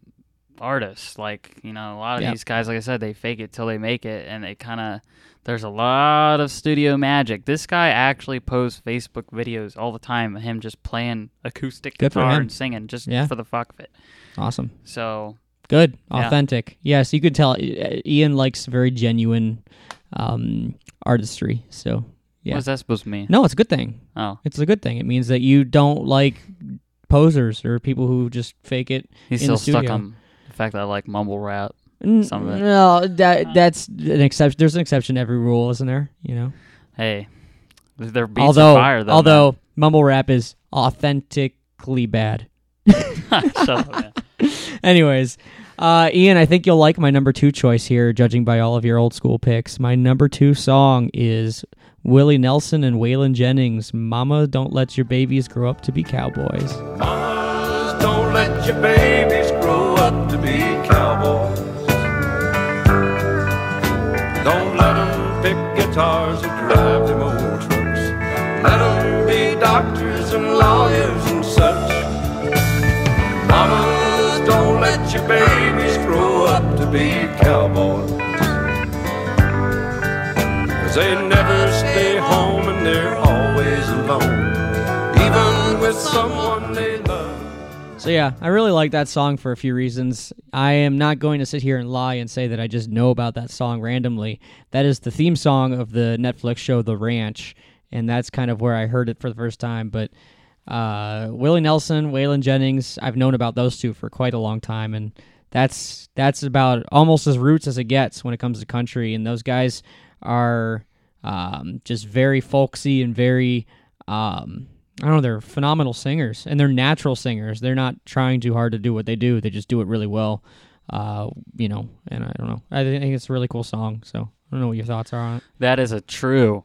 artist. Like you know, a lot of Yeah. these guys, like I said, they fake it till they make it, and they kind of. There's a lot of studio magic. This guy actually posts Facebook videos all the time of him just playing acoustic Good guitar and singing just Yeah. for the fuck of it. awesome. So Good, Yeah. authentic. Yes, you could tell. Ian likes very genuine um, artistry. So yeah, what is that supposed to mean? no, it's a good thing. Oh, It's a good thing. It means that you don't like posers or people who just fake it. he's in the still stuck studio. on the fact that I like mumble rap. Some of it. No, that that's an exception. There's an exception to every rule, isn't there? You know. Hey, their beats although, are fire though. although mumble rap is authentically bad. man. shut up, man. Anyways, uh, Ian, I think you'll like my number two choice here, judging by all of your old school picks. My number two song is Willie Nelson and Waylon Jennings. Mama, don't let your babies grow up to be cowboys. Mamas, don't let your babies grow up to be cowboys. Don't let them pick guitars or drive them old trucks. Let them be doctors and lawyers and such. Mamas, don't let your babies grow up to be cowboys. Cause they never stay home and they're always alone. Even with someone they. So yeah, I really like that song for a few reasons. I am not going to sit here and lie and say that I just know about that song randomly. That is the theme song of the Netflix show The Ranch, and that's kind of where I heard it for the first time. But uh, Willie Nelson, Waylon Jennings, I've known about those two for quite a long time, and that's that's about almost as roots as it gets when it comes to country. And those guys are um, just very folksy and very um, I don't know, they're phenomenal singers and they're natural singers. They're not trying too hard to do what they do. They just do it really well. Uh, you know, and I don't know. I think it's a really cool song. So I don't know what your thoughts are on it. That is a true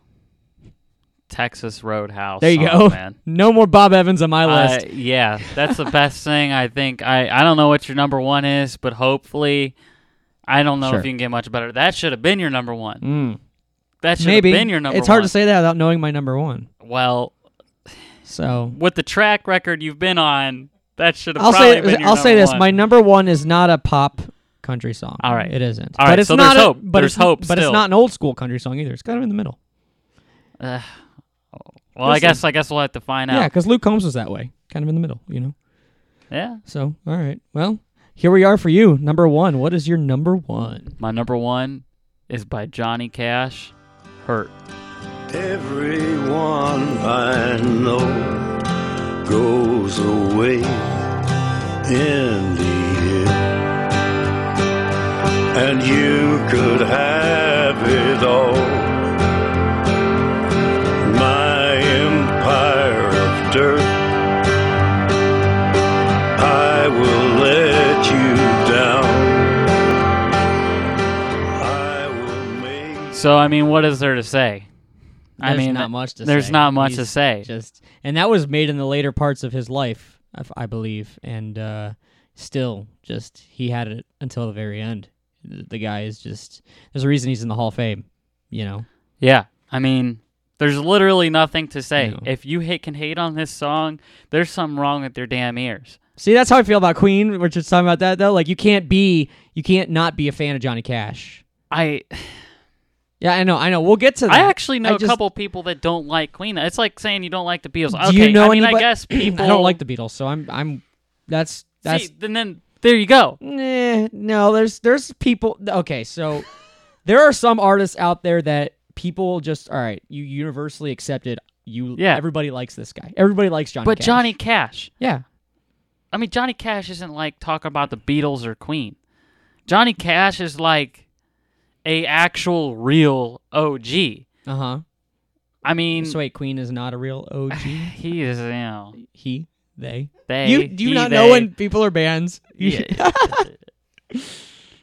Texas Roadhouse. There you song, go. man. No more Bob Evans on my list. Uh, yeah, that's the best thing. I think. I I don't know what your number one is, but hopefully, I don't know Sure. if you can get much better. That should have been your number one. Mm, That should maybe have been your number. One. It's hard one. to say that without knowing my number one. Well, So with the track record you've been on, that should have. I'll probably say I'll say this: one. my number one is not a pop country song. All right. it isn't. All but right, it's so not. there's a- hope. But There's it's, hope But it's not an old school country song either. It's kind of in the middle. Uh, well, I guess I guess we'll have to find out. Yeah, because Luke Combs was that way, kind of in the middle. You know. Yeah. So all right. Well, here we are for you. Number one. What is your number one? My number one is by Johnny Cash. Hurt. Everyone I know goes away in the end, and you could have it all. My empire of dirt, I will let you down. I. So I mean, what is there to say? I mean, not much to say. there's say. not much to say. Just and that was made in the later parts of his life, I believe, and uh, still, just he had it until the very end. The the guy is just there's a reason he's in the Hall of Fame. You know. Yeah, I mean, there's literally nothing to say. No. If you hate, can hate on this song, there's something wrong with your damn ears. See, that's how I feel about Queen. We're just talking about that though. Like you can't be, you can't not be a fan of Johnny Cash. I Yeah, I know, I know. We'll get to that. I actually know I a just- couple people that don't like Queen. It's like saying you don't like the Beatles. Do Okay, you know I mean, anybody? I guess people. I don't like the Beatles, so I'm, I'm. That's that's. See, then, then there you go. Nah, no, there's there's people. Okay, so there are some artists out there that people just all right. You universally accepted. You Yeah. Everybody likes this guy. Everybody likes Johnny. Cash. But Cash. Johnny Cash, Yeah. I mean, Johnny Cash isn't like talking about the Beatles or Queen. Johnny Cash is like a actual real OG. Uh huh. I mean, So wait, Queen is not a real OG. he is, you know, he, they. they. you do you he, not they. know when people are bands? Yeah.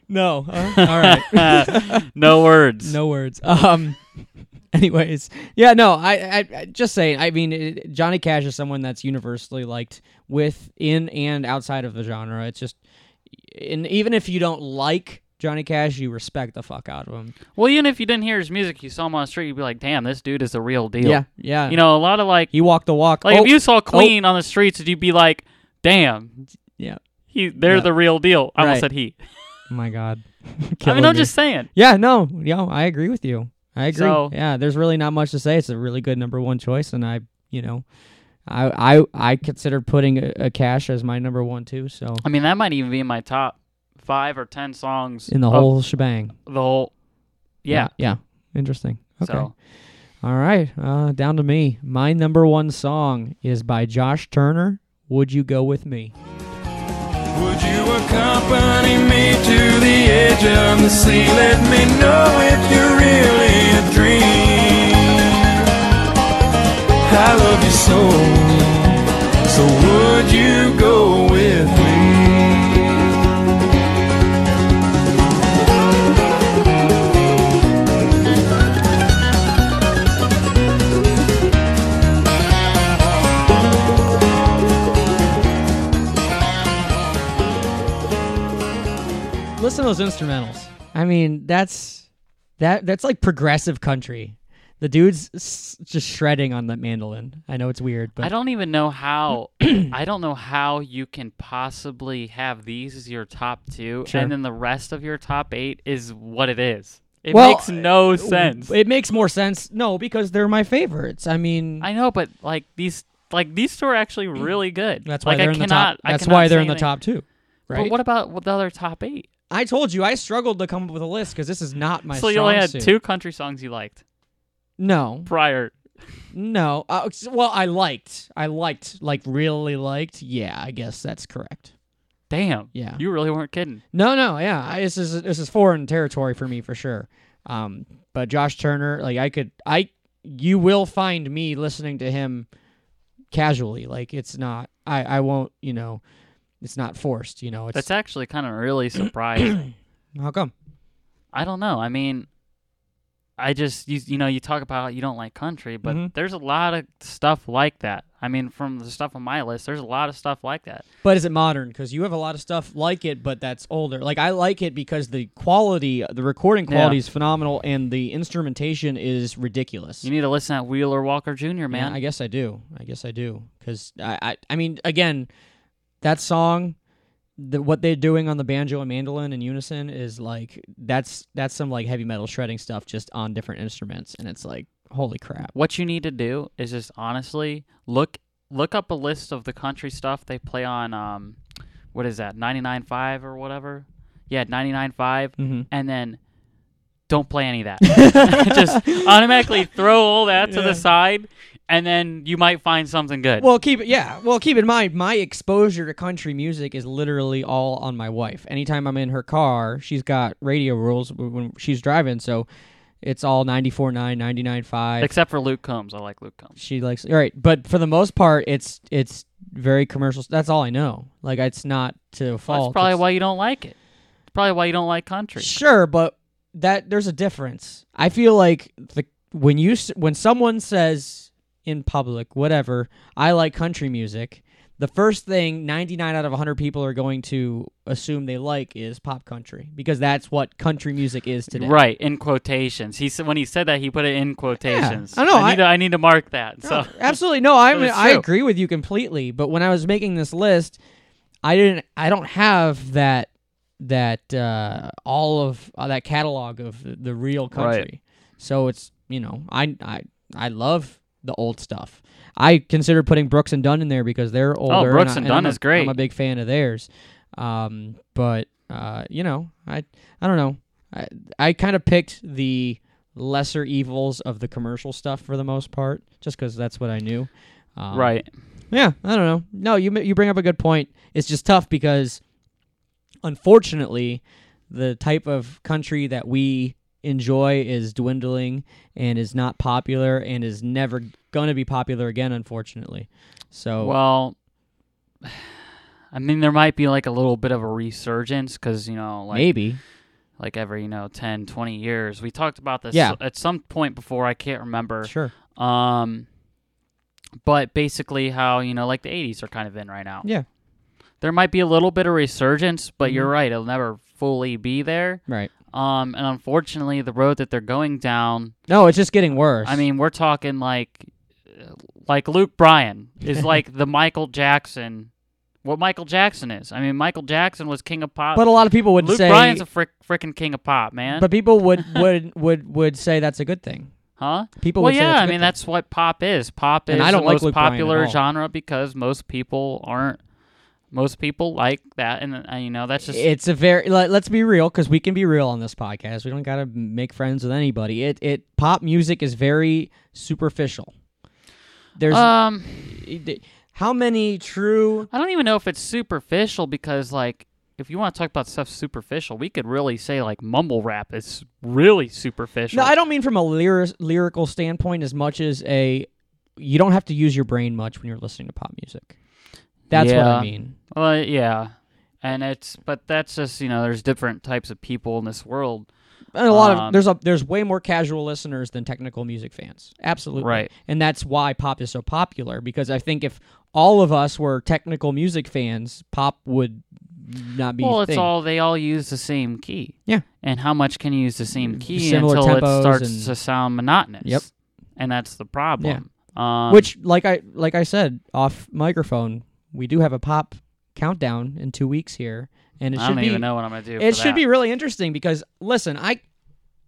no. huh? All right. no words. No words. Um. Anyways, yeah, no, I, I, I just saying. I mean, it, Johnny Cash is someone that's universally liked within and outside of the genre. It's just, and even if you don't like Johnny Cash, you respect the fuck out of him. Well, even if you didn't hear his music, you saw him on the street, you'd be like, "Damn, this dude is the real deal." Yeah, yeah. You know, a lot of like, he walked the walk. like Oh, if you saw oh. Queen on the streets, you'd be like, "Damn, yeah. he, they're Yeah. the real deal." I almost said he. Oh my God. I mean, I'm me. just saying. Yeah, no, yo, I agree with you. I agree. So- yeah, there's really not much to say. It's a really good number one choice, and I, you know, I I I considered putting a, a Cash as my number one too. So I mean, that might even be in my top five or ten songs in the whole shebang. the whole. Yeah. yeah, interesting. Okay, So all right, uh, down to me. My number one song is by Josh Turner. Would you go with me? Would you accompany me to the edge of the sea? Let me know if you're really a dream. I love you so, so would you go those instrumentals. I mean, that's that that's like progressive country. The dude's s- just shredding on the mandolin. I know it's weird, but I don't even know how. I don't know how you can possibly have these as your top two, Sure. and then the rest of your top eight is what it is. It Well, makes no uh, sense. It makes more sense. No, because they're my favorites. I mean, I know, but like these, like these two are actually really good. that's why like, they're I in the cannot, top. I That's cannot why they're say in the anything. top two. Right. But what about the other top eight? I told you I struggled to come up with a list because this is not my so you only had suit. two country songs you liked No, prior. no. Uh, well, I liked. I liked. Like really liked. Yeah, I guess that's correct. Damn. Yeah. You really weren't kidding. No, no, yeah. I, this is this is foreign territory for me for sure. Um, but Josh Turner, like I could, I you will find me listening to him casually. Like it's not. I I won't. You know, it's not forced. You know, it's That's actually kind of really surprising. how come. I don't know. I mean, I just you, you know you talk about you don't like country, but Mhm. there's a lot of stuff like that. I mean, from the stuff on my list, there's a lot of stuff like that. But is it modern? Because you have a lot of stuff like it, but that's older. Like I like it because the quality, the recording Yeah. quality is phenomenal, and the instrumentation is ridiculous. You need to listen to Wheeler Walker Jr. Man. Yeah, I guess I do. I guess I do. Because I, I, I mean, again, that song, the, what they're doing on the banjo and mandolin in unison is like that's that's some like heavy metal shredding stuff just on different instruments, and it's like holy crap. what you need to do is just honestly look look up a list of the country stuff they play on um what is that 99.5 or whatever yeah 99.5 Mm-hmm. and then don't play any of that just automatically throw all that to Yeah. the side and then you might find something good Well, keep it. Yeah. Well, keep in mind, my exposure to country music is literally all on my wife. Anytime I'm in her car, she's got radio rules when she's driving, so it's all 94.9, 99.5. except for luke combs i like luke combs she likes all right but for the most part it's it's very commercial that's all i know like it's not to Well, that's probably It's- why you don't like it it's probably why you don't like country sure but that there's a difference i feel like the when you when someone says in public whatever i like country music the first thing 99 out of 100 people are going to assume they like is pop country because that's what country music is today Right in quotations. He said when he said that he put it in quotations. Yeah, I know, I I- need, to, I need to mark that. No, So absolutely no. I I agree with you completely. But when I was making this list, I didn't. I don't have that that uh, all of uh, that catalog of the, the real country. So it's you know I I I love the old stuff. I consider putting Brooks and Dunn in there because they're older. Oh, Brooks and I'm Dunn a- is great. I'm a big fan of theirs. Um, but uh, you know, I I don't know. I I kind of picked the lesser evils of the commercial stuff for the most part, just because that's what I knew. Um, right. Yeah, I don't know. No, you you bring up a good point. It's just tough because, unfortunately, the type of country that we enjoy is dwindling and is not popular and is never going to be popular again. Unfortunately, so Well, I mean, there might be like a little bit of a resurgence because you know, like maybe like every you know 10, 20 years. We talked about this Yeah. at some point before. I can't remember. sure. Um, but basically, how you know, like the '80s are kind of in right now. Yeah, There might be a little bit of resurgence, but Mhm. you're right; it'll never fully be there. right. Um, and unfortunately, the road that they're going down No, it's just getting worse. I mean, we're talking like like Luke Bryan is like the Michael Jackson. What Michael Jackson is. I mean, Michael Jackson was king of pop. but a lot of people would Luke say, Luke Bryan's a frick, freaking king of pop, man. but people would would would would say that's a good thing. huh? People Well, would say yeah. I mean, thing. that's what pop is. Pop is And I don't the like most Luke popular genre because most people aren't. Most people like that, and uh, you know that's just it's a very let, let's be real because we can be real on this podcast we don't gotta make friends with anybody it it pop music is very superficial there's um. how many true I don't even know if it's superficial because like if you want to talk about stuff superficial, we could really say like mumble rap is really superficial. no i don't mean from a lyric, lyrical standpoint as much as a you don't have to use your brain much when you're listening to pop music that's what i mean Well, yeah, and it's but that's just you know there's different types of people in this world. and a lot of Um, there's a there's way more casual listeners than technical music fans absolutely Right. and that's why pop is so popular because i think if all of us were technical music fans pop would not be. well, a it's all they all use the same key. Yeah. And how much can you use the same key Similar until it starts and- to sound monotonous? Yep. And that's the problem. Um, Which, like I like I said off microphone, we do have a pop countdown in two weeks here, and it I should don't be even know what I'm gonna do. it should that. be really interesting because listen, I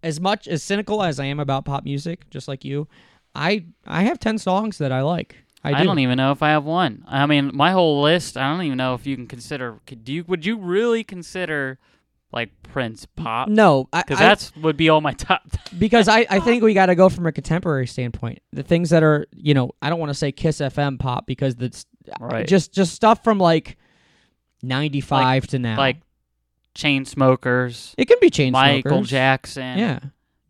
as much as cynical as I am about pop music, just like you, I I have ten songs that I like. I, I, do. don't even know if I have one. I mean, my whole list. I don't even know if you can consider. Could you? Would you really consider like Prince pop? No, I, because I- that's would be all my top. because I, I think we got to go from a contemporary standpoint. The things that are, you know, I don't want to say Kiss FM pop because that's Right. just just stuff from like 95 to now. like Chainsmokers. it can be Chainsmokers. Michael Jackson. Yeah.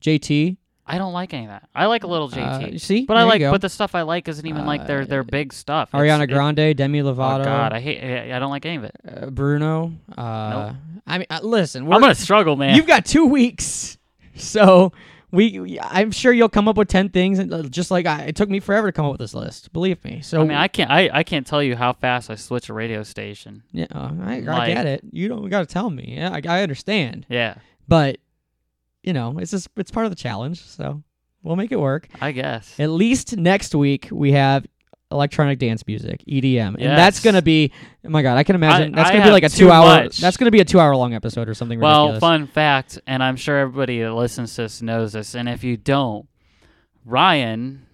JT. I don't like any of that. I like a little JT. Uh, see? but I There you like, but the stuff I like isn't even like their their big stuff. It's- Ariana it- Grande, Demi Lovato. Oh God, I hate. I I don't like any of it. uh, Bruno. Uh, I mean, uh, listen, I'm gonna struggle, man. you've got two weeks, so we. I'm sure you'll come up with ten things, and uh, just like I, it took me forever to come up with this list. Believe me. So I mean, I can't. I, I can't tell you how fast I switch a radio station. yeah, uh, I, I get it. You don't got to tell me. Yeah, I, I understand. Yeah, But you know, it's just it's part of the challenge. So we'll make it work. I guess. At least next week we have electronic dance music, EDM, and that's gonna be. Oh my god, I can imagine I- that's I gonna be have like a too two-hour. much. That's gonna be a two-hour long episode or something really. Well, ridiculous. fun fact, and I'm sure everybody that listens to this knows this, and if you don't, Ryan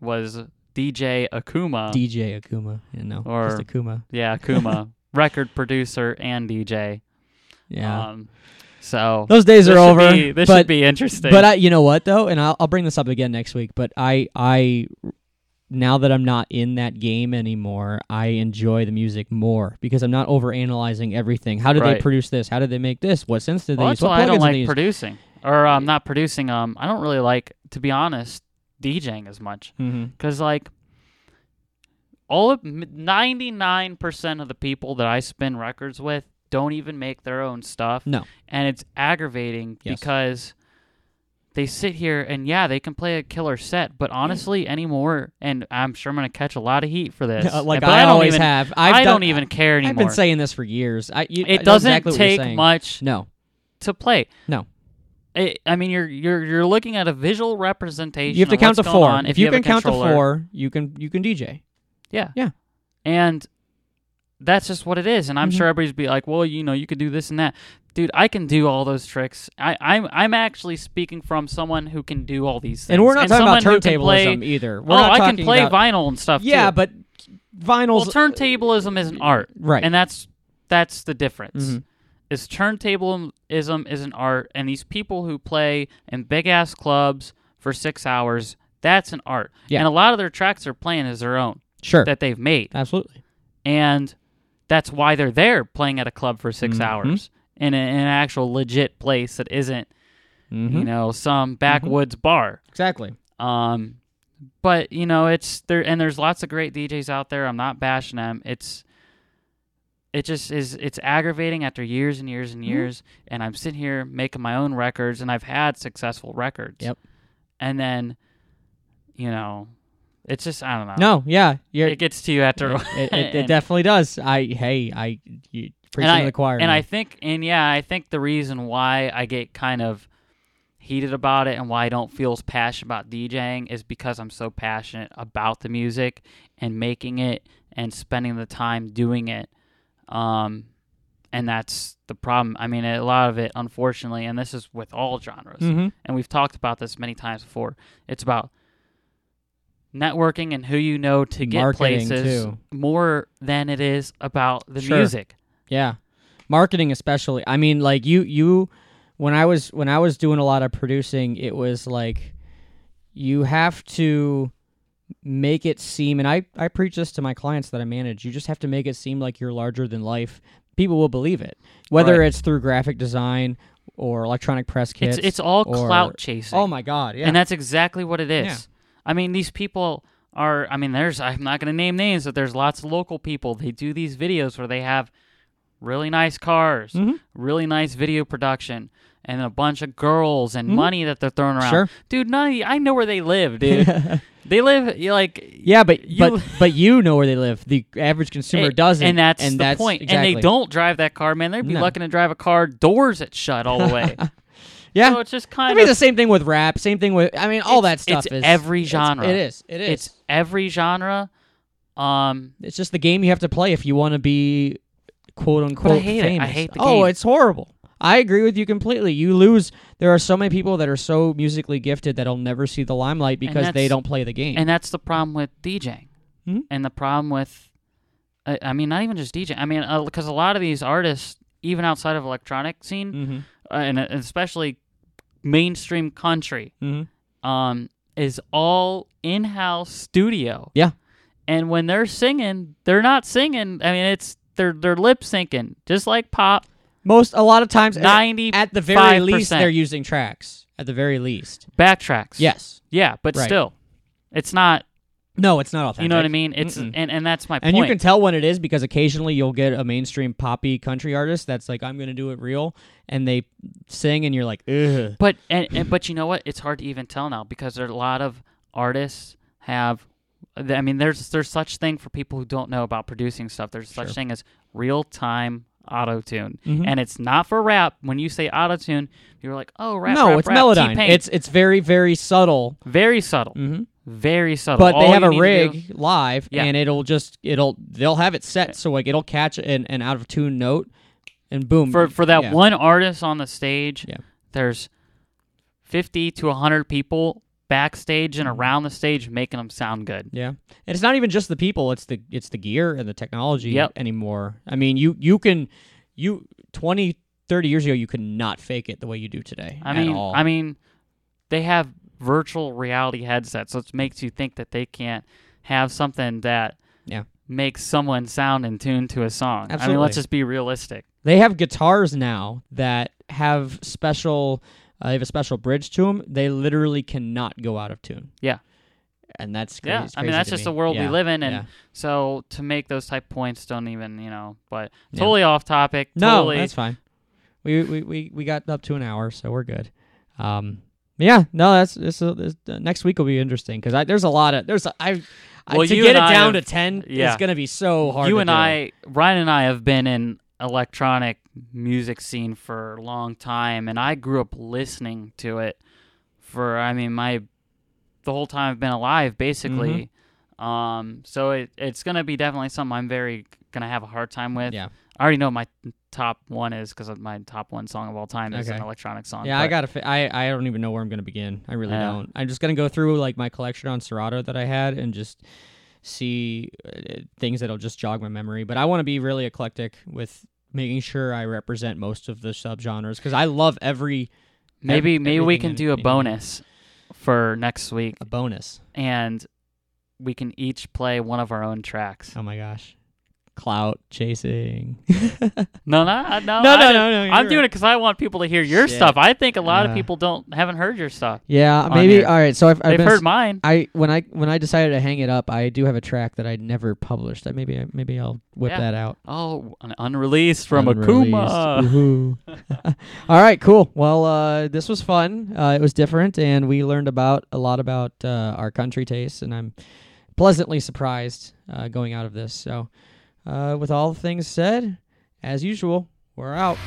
was DJ Akuma. DJ Akuma, you know, Or- just Akuma. yeah, Akuma, record producer and DJ. Yeah, Um, so those days this are should over. be- this but, should be interesting. But I, you know what though, and I'll, I'll bring this up again next week. But I, I, now that I'm not in that game anymore, I enjoy the music more because I'm not over analyzing everything. How did they produce this? How did they make this? What sense did they well, use? that's What I don't like they use? producing, or um, not producing. Um, I don't really like, to be honest, DJing as much. Because like all of ninety nine percent of the people that I spin records with don't even make their own stuff. No. and it's aggravating Yes. because they sit here and yeah, they can play a killer set, but honestly, anymore, and I'm sure I'm gonna catch a lot of heat for this. like but I, don't always even, have. I've I done- don't even care anymore. I've been saying this for years. I, you, it doesn't exactly take much No, to play. no. It, I mean, you're you're you're looking at a visual representation. You have to of count to four. on If you, have can count to four, you can you can DJ. Yeah. Yeah. And that's just what it is. And I'm Mhm. sure everybody's be like, well, you know, you could do this and that. Dude, I can do all those tricks. I, I'm I'm actually speaking from someone who can do all these things. And we're not talking about someone who can turntablism play- either. We're oh, I can play about- vinyl and stuff Yeah, too. but well, vinyls. turntablism is an art, Right. And that's that's the difference. Mhm. Is turntablism is an art, and these people who play in big ass clubs for six hours, that's an art. Yeah. And a lot of their tracks they're playing is their own sure, that they've made absolutely. and that's why they're there playing at a club for 6 Mhm. hours in, a, in an actual legit place that isn't Mm-hmm. you know some backwoods bar exactly. um but you know it's there and there's lots of great DJs out there I'm not bashing them it's it just is it's aggravating after years and years and Mm-hmm. years and I'm sitting here making my own records and I've had successful records Yep. and then you know it's just I don't know No, yeah, it gets to you after a it, it, it definitely does. I hey, I you, preaching and I, the choir. And now. I think, and yeah, I think the reason why I get kind of heated about it and why I don't feel as passionate about DJing is because I'm so passionate about the music and making it and spending the time doing it. Um, and that's the problem. I mean, a lot of it, unfortunately, and this is with all genres, Mhm. and we've talked about this many times before. It's about networking and who you know to get Marketing, places too. more than it is about the Sure. music. Yeah. Marketing especially. I mean like you you when I was when I was doing a lot of producing, it was like you have to make it seem and I I preach this to my clients that I manage. You just have to make it seem like you're larger than life. People will believe it. Whether Right. it's through graphic design or electronic press kits. It's it's all or- clout chasing. Oh my god, yeah. And that's exactly what it is. Yeah. I mean, these people are. I mean, there's. I'm not going to name names, but there's lots of local people. They do these videos where they have really nice cars, Mhm. really nice video production, and a bunch of girls and money that they're throwing around. Mm-hmm. Sure. Dude, none you, I know where they live, dude. they live like Yeah, but You- but but you know where they live. The average consumer and- doesn't, and that's and the that's point. Exactly. And they don't drive that car, man. They'd be No. lucky to drive a car doors that shut all the way. Yeah, So it's just I kind mean of the same thing with rap. Same thing with. I mean, all that stuff it's is every it's- genre. it is. It is. it's every genre. Um, It's just the game you have to play if you want to be quote unquote i hate it. I famous. hate the oh, game. it's horrible. I agree with you completely. You lose. There are so many people that are so musically gifted that'll never see the limelight because they don't play the game. and that's the problem with DJing, Mhm. and the problem with, I, I mean, not even just DJing. I mean, because a lot of these artists, even outside of electronic scene, Mhm. uh, and especially mainstream country, Mhm. um, is all in-house studio. Yeah. And when they're singing, they're not singing. I mean, it's they're they're lip syncing, just like pop. Most a lot of times, Ninety at the very least, they're using tracks. At the very least, backtracks. yes. Yeah, but Right. still, it's not. No, it's not authentic. You know what I mean? It's Mm-mm. and, and that's my And you can tell when it is because occasionally you'll get a mainstream poppy country artist that's like, I'm going to do it real. And they sing, and you're like, ugh. But and, and but you know what? It's hard to even tell now because there are a lot of artists have. I mean, there's there's such thing for people who don't know about producing stuff. There's such Sure. thing as real time auto tune, Mhm. and it's not for rap. When you say auto tune, you're like, oh, rap. no, rap, it's rap, Melodyne. T-Pain. It's it's very very subtle, very subtle, Mm-hmm. very subtle. but they have a rig do- live, Yeah. and it'll just it'll they'll have it set so like it'll catch an, an out of tune note, and boom for for that yeah. one artist on the stage. Yeah. There's fifty to hundred people backstage and around the stage making them sound good. Yeah, and it's not even just the people; it's the it's the gear and the technology Yep. anymore. I mean, you you can you 20, 30 years ago you could not fake it the way you do today. I at mean, all. I mean, they have virtual reality headsets, so it makes you think that they can't have something that Yeah. makes someone sound in tune to a song. I mean, let's just be realistic. They have guitars now that have special. Uh, they have a special bridge to them. They literally cannot go out of tune. Yeah. and that's crazy. Yeah, it's I mean that's just me. the world we live in, and yeah. so to make those type points don't even you know. But Yeah. totally off topic. No, totally, that's fine. We, we we we got up to an hour, so we're good. Um, yeah, no, that's this, uh, this uh, next week will be interesting because there's a lot of there's a, I, I Well, to you get it down have- to ten yeah. is gonna be so hard. you to and do. I, Ryan and I, have been in electronic music scene for a long time, and I grew up listening to it for, I mean, my the whole time I've been alive, basically. Mm-hmm. Um, so it, it's gonna be definitely something I'm very gonna have a hard time with. Yeah, I already know my top one is because my top one song of all time is Okay. an electronic song. yeah, I gotta. Fi- I I don't even know where I'm gonna begin. I really Yeah. don't. I'm just gonna go through like my collection on Serato that I had and just see uh, things that'll just jog my memory. But I want to be really eclectic with making sure I represent most of the subgenres because I love every maybe ev- maybe we can do a bonus for next week, a bonus. and we can each play one of our own tracks. Oh my gosh. Clout chasing. No, no, no, No, I no, didn't- no, no, I'm doing right. it because I want people to hear your Shit. stuff. I think a lot of Uh, people don't haven't heard your stuff. yeah, maybe. here. All right. So I've, I've They've been heard mine. I when I when I decided to hang it up, I do have a track that I never published. That maybe I- maybe I'll whip Yeah. that out. Oh, an unreleased from Unreleased. Akuma. All right, cool. Well, uh, this was fun. Uh, it was different, and we learned about a lot about uh, our country tastes, and I'm pleasantly surprised uh, going out of this. So, uh, with all things said, as usual, we're out.